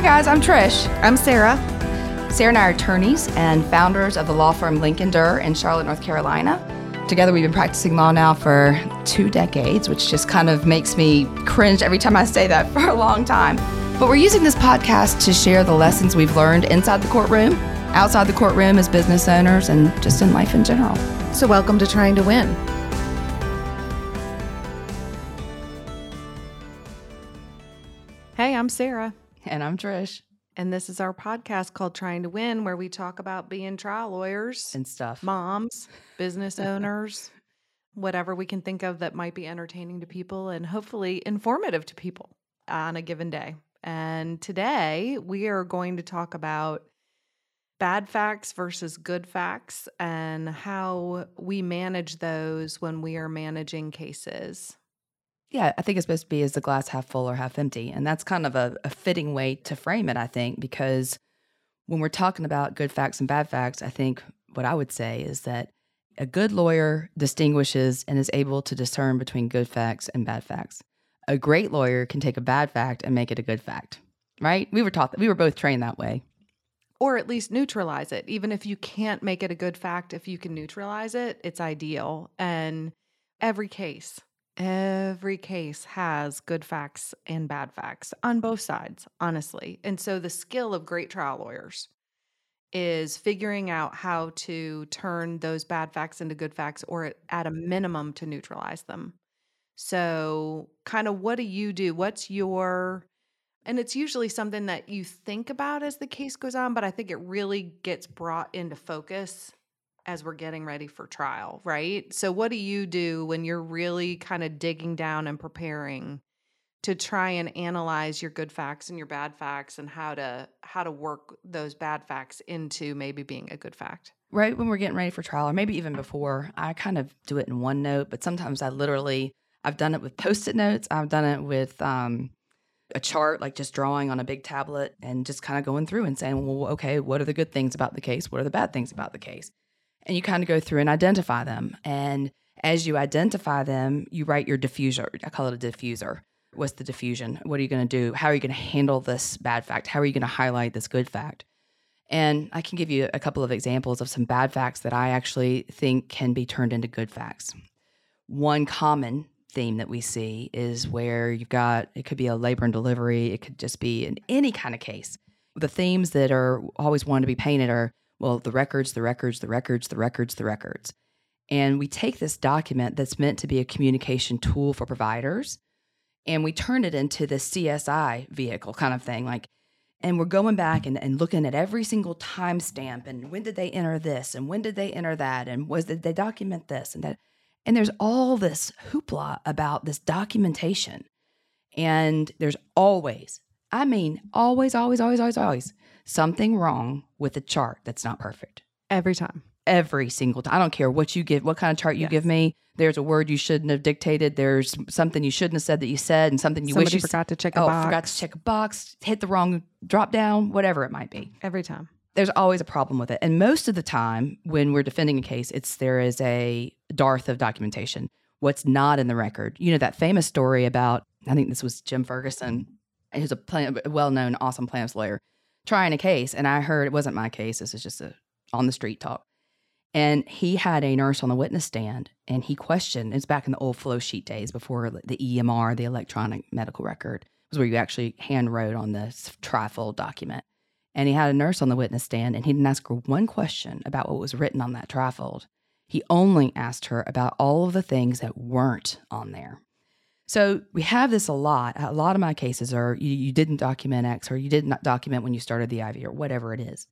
Hi, guys. I'm Trish. I'm Sarah. Sarah and I are attorneys and founders of the law firm Lincoln Derr in Charlotte, North Carolina. Together, we've been practicing law now for two decades, which just kind of makes me cringe every time I say that for a long time. But we're using this podcast to share the lessons we've learned inside the courtroom, outside the courtroom as business owners, and just in life in general. So, welcome to Trying to Win. Hey, I'm Sarah. And I'm Trish. And this is our podcast called Trying to Win, where we talk about being trial lawyers and stuff, moms, business owners, whatever we can think of that might be entertaining to people and hopefully informative to people on a given day. And today we are going to talk about bad facts versus good facts and how we manage those when we are managing cases. Yeah, I think it's supposed to be is the glass half full or half empty. And that's kind of a, a fitting way to frame it, I think, because when we're talking about good facts and bad facts, I think what I would say is that a good lawyer distinguishes and is able to discern between good facts and bad facts. A great lawyer can take a bad fact and make it a good fact, right? We were taught that we were both trained that way. Or at least neutralize it. Even if you can't make it a good fact, if you can neutralize it, it's ideal. And every case, Every case has good facts and bad facts on both sides, honestly. And so the skill of great trial lawyers is figuring out how to turn those bad facts into good facts or at a minimum to neutralize them. So, kind of what do you do? What's your and it's usually something that you think about as the case goes on, but I think it really gets brought into focus as we're getting ready for trial, right? So, what do you do when you're really kind of digging down and preparing to try and analyze your good facts and your bad facts and how to how to work those bad facts into maybe being a good fact? Right when we're getting ready for trial, or maybe even before, I kind of do it in OneNote, but sometimes I literally I've done it with post-it notes. I've done it with um, a chart, like just drawing on a big tablet and just kind of going through and saying, well, okay, what are the good things about the case? What are the bad things about the case? And you kind of go through and identify them. And as you identify them, you write your diffuser. I call it a diffuser. What's the diffusion? What are you going to do? How are you going to handle this bad fact? How are you going to highlight this good fact? And I can give you a couple of examples of some bad facts that I actually think can be turned into good facts. One common theme that we see is where you've got it could be a labor and delivery, it could just be in any kind of case. The themes that are always wanted to be painted are well, the records, the records, the records, the records, the records. And we take this document that's meant to be a communication tool for providers and we turn it into the CSI vehicle kind of thing. Like, and we're going back and, and looking at every single timestamp and when did they enter this and when did they enter that and was did they document this and that. And there's all this hoopla about this documentation. And there's always, I mean, always, always, always, always, always something wrong with a chart that's not perfect. Every time. Every single time. I don't care what you give, what kind of chart you yes. give me. There's a word you shouldn't have dictated. There's something you shouldn't have said that you said, and something you Somebody wish you forgot to check a oh, box. forgot to check a box, hit the wrong drop down, whatever it might be. Every time. There's always a problem with it. And most of the time, when we're defending a case, it's there is a dearth of documentation. What's not in the record. You know, that famous story about, I think this was Jim Ferguson, who's a, plan, well known, awesome plaintiff's lawyer trying a case, and I heard it wasn't my case. This is just a on the street talk. And he had a nurse on the witness stand, and he questioned. It's back in the old flow sheet days before the EMR, the electronic medical record, was where you actually hand wrote on the trifold document. And he had a nurse on the witness stand, and he didn't ask her one question about what was written on that trifold. He only asked her about all of the things that weren't on there. So we have this a lot. A lot of my cases are you, you didn't document X or you did not document when you started the IV or whatever it is.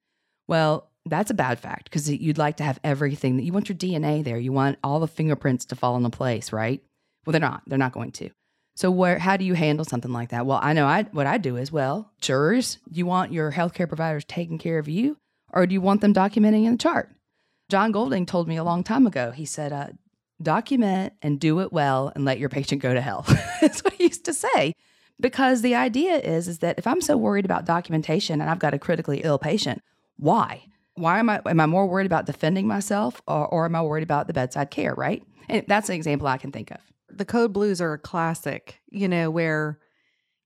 Well, that's a bad fact because you'd like to have everything that you want your DNA there. You want all the fingerprints to fall into place, right? Well, they're not. They're not going to. So where how do you handle something like that? Well, I know I what I do is well, jurors, you want your healthcare providers taking care of you, or do you want them documenting in the chart? John Golding told me a long time ago. He said, uh, document and do it well and let your patient go to hell. That's what he used to say. Because the idea is, is that if I'm so worried about documentation and I've got a critically ill patient, why? Why am I am I more worried about defending myself or, or am I worried about the bedside care, right? And that's an example I can think of. The code blues are a classic, you know, where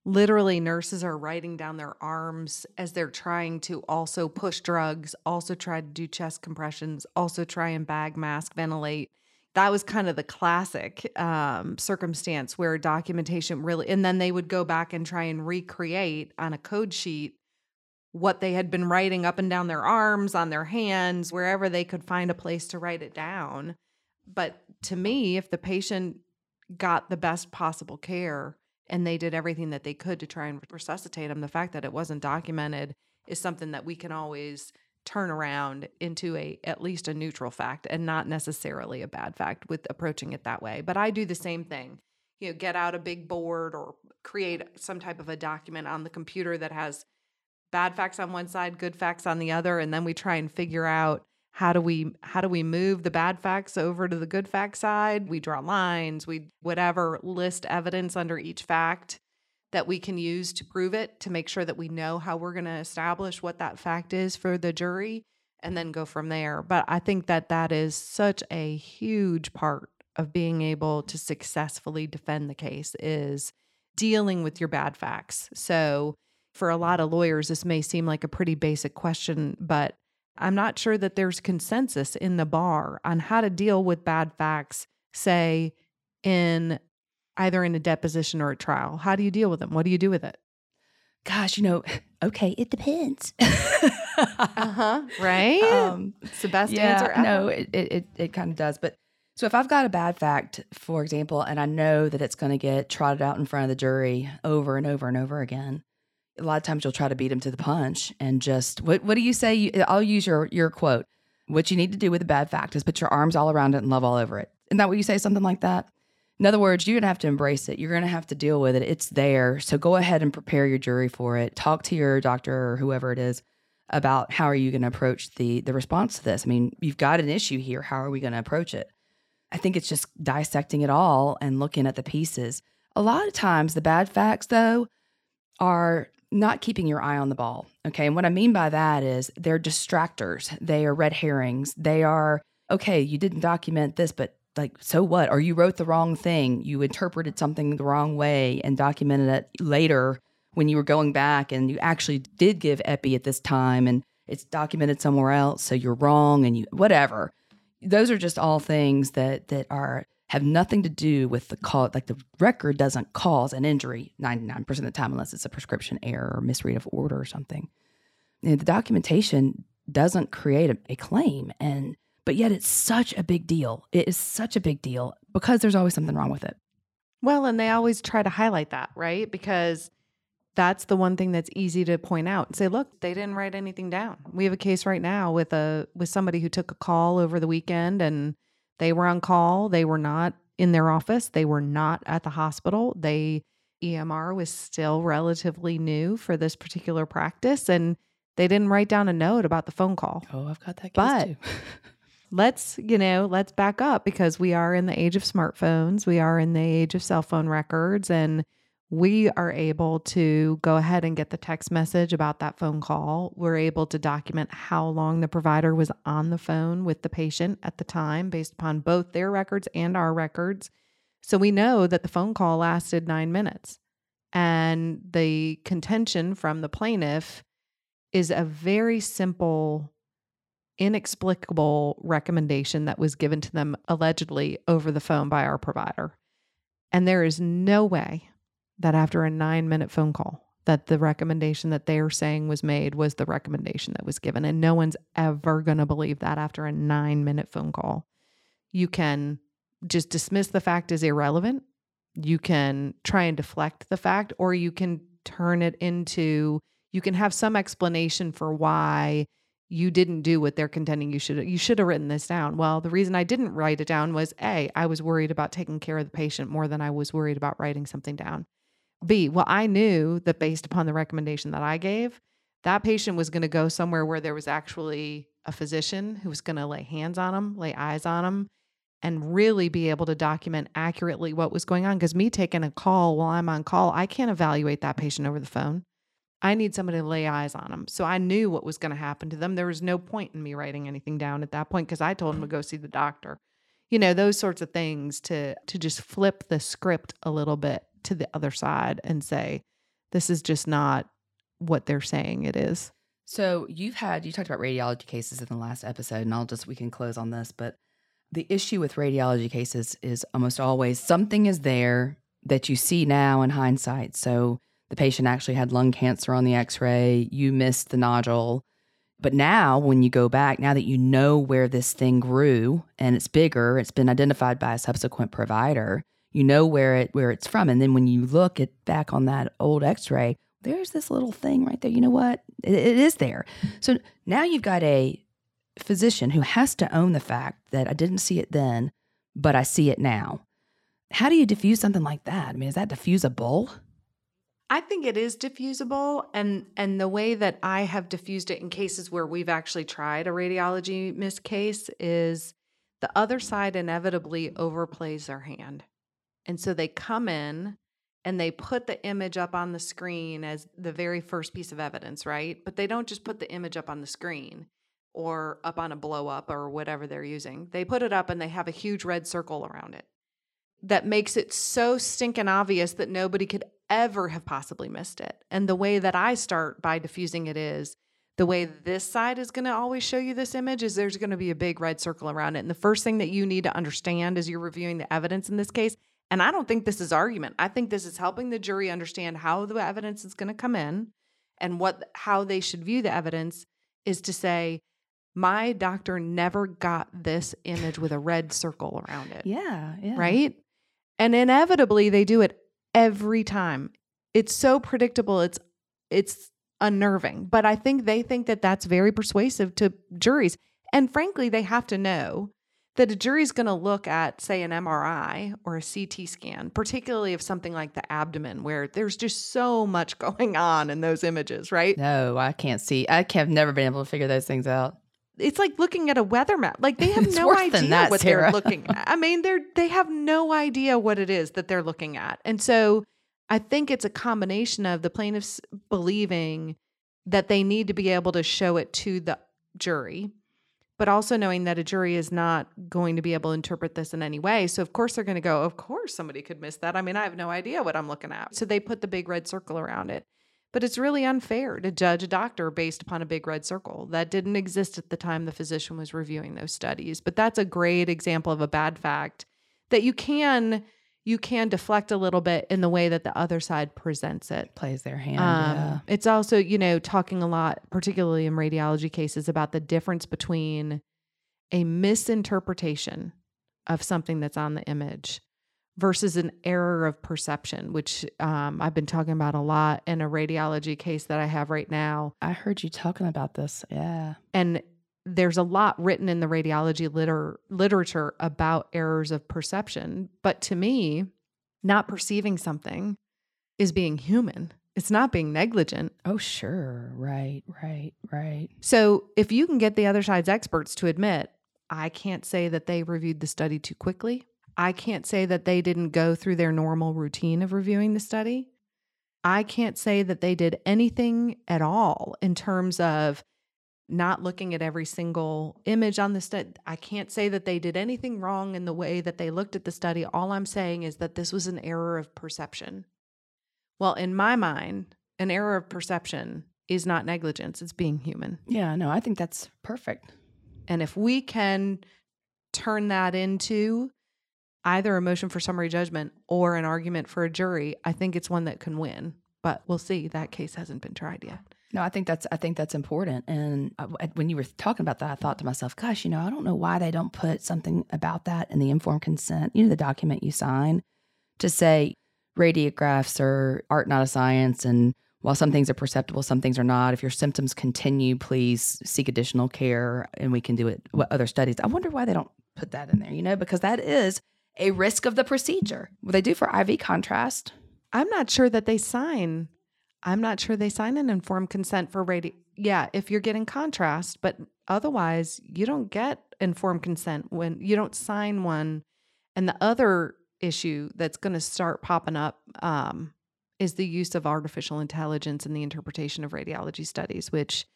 literally nurses are writing down their arms as they're trying to also push drugs, also try to do chest compressions, also try and bag mask ventilate. That was kind of the classic um, circumstance where documentation really, and then they would go back and try and recreate on a code sheet what they had been writing up and down their arms, on their hands, wherever they could find a place to write it down. But to me, if the patient got the best possible care and they did everything that they could to try and resuscitate them, the fact that it wasn't documented is something that we can always turn around into a at least a neutral fact and not necessarily a bad fact with approaching it that way. But I do the same thing. You know, get out a big board or create some type of a document on the computer that has bad facts on one side, good facts on the other, and then we try and figure out how do we how do we move the bad facts over to the good fact side? We draw lines, we whatever list evidence under each fact that we can use to prove it to make sure that we know how we're going to establish what that fact is for the jury and then go from there. But I think that that is such a huge part of being able to successfully defend the case is dealing with your bad facts. So for a lot of lawyers, this may seem like a pretty basic question, but I'm not sure that there's consensus in the bar on how to deal with bad facts, say, in either in a deposition or a trial. How do you deal with them? What do you do with it? Gosh, you know, okay, it depends. uh-huh. Right? Um, it's the best yeah, answer ever. No, it, it, it kind of does. But so if I've got a bad fact, for example, and I know that it's going to get trotted out in front of the jury over and over and over again, a lot of times you'll try to beat them to the punch and just what what do you say? I'll use your your quote. What you need to do with a bad fact is put your arms all around it and love all over it. Isn't that what you say? Something like that. In other words, you're gonna have to embrace it. You're gonna have to deal with it. It's there. So go ahead and prepare your jury for it. Talk to your doctor or whoever it is about how are you going to approach the the response to this. I mean, you've got an issue here. How are we going to approach it? I think it's just dissecting it all and looking at the pieces. A lot of times, the bad facts though are not keeping your eye on the ball. Okay. And what I mean by that is they're distractors, they are red herrings. They are, okay, you didn't document this, but like, so what? Or you wrote the wrong thing. You interpreted something the wrong way and documented it later when you were going back and you actually did give epi at this time and it's documented somewhere else. So you're wrong and you, whatever. Those are just all things that, that are have nothing to do with the cause. Like the record doesn't cause an injury 99% of the time, unless it's a prescription error or misread of order or something. And the documentation doesn't create a, a claim. And, but yet it's such a big deal. It is such a big deal because there's always something wrong with it. Well, and they always try to highlight that, right? Because that's the one thing that's easy to point out and say, look, they didn't write anything down. We have a case right now with a with somebody who took a call over the weekend and they were on call. They were not in their office. They were not at the hospital. They EMR was still relatively new for this particular practice and they didn't write down a note about the phone call. Oh, I've got that but too. let's, you know, let's back up because we are in the age of smartphones. We are in the age of cell phone records and we are able to go ahead and get the text message about that phone call. We're able to document how long the provider was on the phone with the patient at the time based upon both their records and our records. So we know that the phone call lasted nine minutes. And the contention from the plaintiff is a very simple, inexplicable recommendation that was given to them allegedly over the phone by our provider. And there is no way that after a nine minute phone call, that the recommendation that they are saying was made was the recommendation that was given. And no one's ever going to believe that after a nine minute phone call. You can just dismiss the fact as irrelevant. You can try and deflect the fact, or you can turn it into, you can have some explanation for why you didn't do what they're contending you should you should have written this down. Well, the reason I didn't write it down was A, I was worried about taking care of the patient more than I was worried about writing something down. B, well, I knew that based upon the recommendation that I gave, that patient was going to go somewhere where there was actually a physician who was going to lay hands on them, lay eyes on them, and really be able to document accurately what was going on. Because me taking a call while I'm on call, I can't evaluate that patient over the phone. I need somebody to lay eyes on them. So I knew what was going to happen to them. There was no point in me writing anything down at that point because I told them to go see the doctor. You know, those sorts of things to to just flip the script a little bit to the other side and say, This is just not what they're saying it is. So you've had you talked about radiology cases in the last episode, and I'll just we can close on this. But the issue with radiology cases is almost always something is there that you see now in hindsight. So the patient actually had lung cancer on the X-ray, you missed the nodule. But now, when you go back, now that you know where this thing grew and it's bigger, it's been identified by a subsequent provider. You know where it where it's from, and then when you look at back on that old X-ray, there's this little thing right there. You know what? it, it is there. So now you've got a physician who has to own the fact that I didn't see it then, but I see it now. How do you diffuse something like that? I mean, is that diffusable? I think it is diffusable and and the way that I have diffused it in cases where we've actually tried a radiology miss case is the other side inevitably overplays their hand. And so they come in and they put the image up on the screen as the very first piece of evidence, right? But they don't just put the image up on the screen or up on a blow up or whatever they're using. They put it up and they have a huge red circle around it that makes it so stinking obvious that nobody could ever have possibly missed it. And the way that I start by diffusing it is the way this side is going to always show you this image is there's going to be a big red circle around it. And the first thing that you need to understand as you're reviewing the evidence in this case and I don't think this is argument. I think this is helping the jury understand how the evidence is going to come in and what how they should view the evidence is to say my doctor never got this image with a red circle around it. Yeah, yeah. Right? And inevitably they do it every time. It's so predictable. It's it's unnerving. But I think they think that that's very persuasive to juries. And frankly, they have to know that a jury's going to look at, say, an MRI or a CT scan, particularly of something like the abdomen, where there's just so much going on in those images, right? No, I can't see. I have never been able to figure those things out. It's like looking at a weather map. Like they have It's no idea that, what Sarah. they're looking at. I mean, they're they have no idea what it is that they're looking at. And so I think it's a combination of the plaintiffs believing that they need to be able to show it to the jury but also knowing that a jury is not going to be able to interpret this in any way. So, of course, they're going to go, Of course, somebody could miss that. I mean, I have no idea what I'm looking at. So, they put the big red circle around it. But it's really unfair to judge a doctor based upon a big red circle. That didn't exist at the time the physician was reviewing those studies. But that's a great example of a bad fact that you can you can deflect a little bit in the way that the other side presents it. Plays their hand. Um, yeah. It's also, you know, talking a lot, particularly in radiology cases, about the difference between a misinterpretation of something that's on the image versus an error of perception, which um, I've been talking about a lot in a radiology case that I have right now. I heard you talking about this. Yeah. And there's a lot written in the radiology liter- literature about errors of perception. But to me, not perceiving something is being human. It's not being negligent. Oh, sure. Right, right, right. So if you can get the other side's experts to admit, I can't say that they reviewed the study too quickly. I can't say that they didn't go through their normal routine of reviewing the study. I can't say that they did anything at all in terms of not looking at every single image on the study. I can't say that they did anything wrong in the way that they looked at the study. All I'm saying is that this was an error of perception. Well, in my mind, an error of perception is not negligence, it's being human. Yeah, no, I think that's perfect. And if we can turn that into either a motion for summary judgment or an argument for a jury, I think it's one that can win. But we'll see. That case hasn't been tried yet. No, I think that's I think that's important. And uh, I, when you were talking about that, I thought to myself, "Gosh, you know, I don't know why they don't put something about that in the informed consent. You know, the document you sign to say radiographs are art, not a science, and while some things are perceptible, some things are not. If your symptoms continue, please seek additional care, and we can do it. What other studies? I wonder why they don't put that in there. You know, because that is a risk of the procedure. What they do for IV contrast. I'm not sure that they sign. I'm not sure they sign an informed consent for radio. Yeah, if you're getting contrast, but otherwise, you don't get informed consent when you don't sign one. And the other issue that's going to start popping up um, is the use of artificial intelligence in the interpretation of radiology studies, which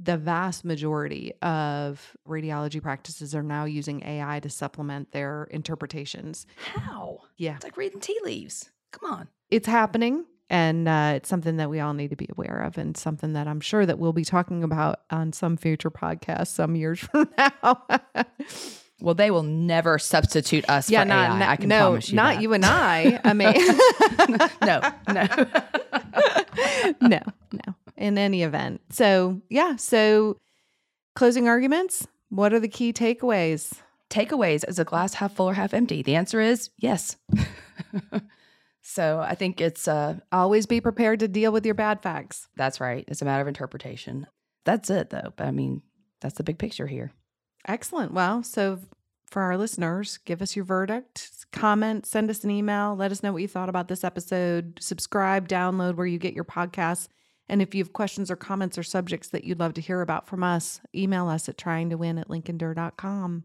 the vast majority of radiology practices are now using AI to supplement their interpretations. How? Yeah. It's like reading tea leaves. Come on. It's happening. And uh, it's something that we all need to be aware of, and something that I'm sure that we'll be talking about on some future podcast some years from now. Well, they will never substitute us yeah, for not, AI. not- I can no, promise you not that. you and I. I mean, no, no. no, no. In any event, so yeah. So, closing arguments. What are the key takeaways? Takeaways: Is a glass half full or half empty? The answer is yes. so I think it's uh, Always be prepared to deal with your bad facts. that's right. It's a matter of interpretation. That's it, though. But I mean, that's the big picture here. Excellent. Well, so for our listeners, give us your verdict, comment, send us an email, let us know what you thought about this episode, subscribe, download where you get your podcasts. And if you have questions or comments or subjects that you'd love to hear about from us, email us at trying to win at lincolnderr.com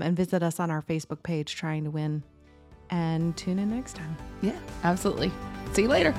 and visit us on our Facebook page, Trying to Win. And tune in next time. Yeah, absolutely. See you later.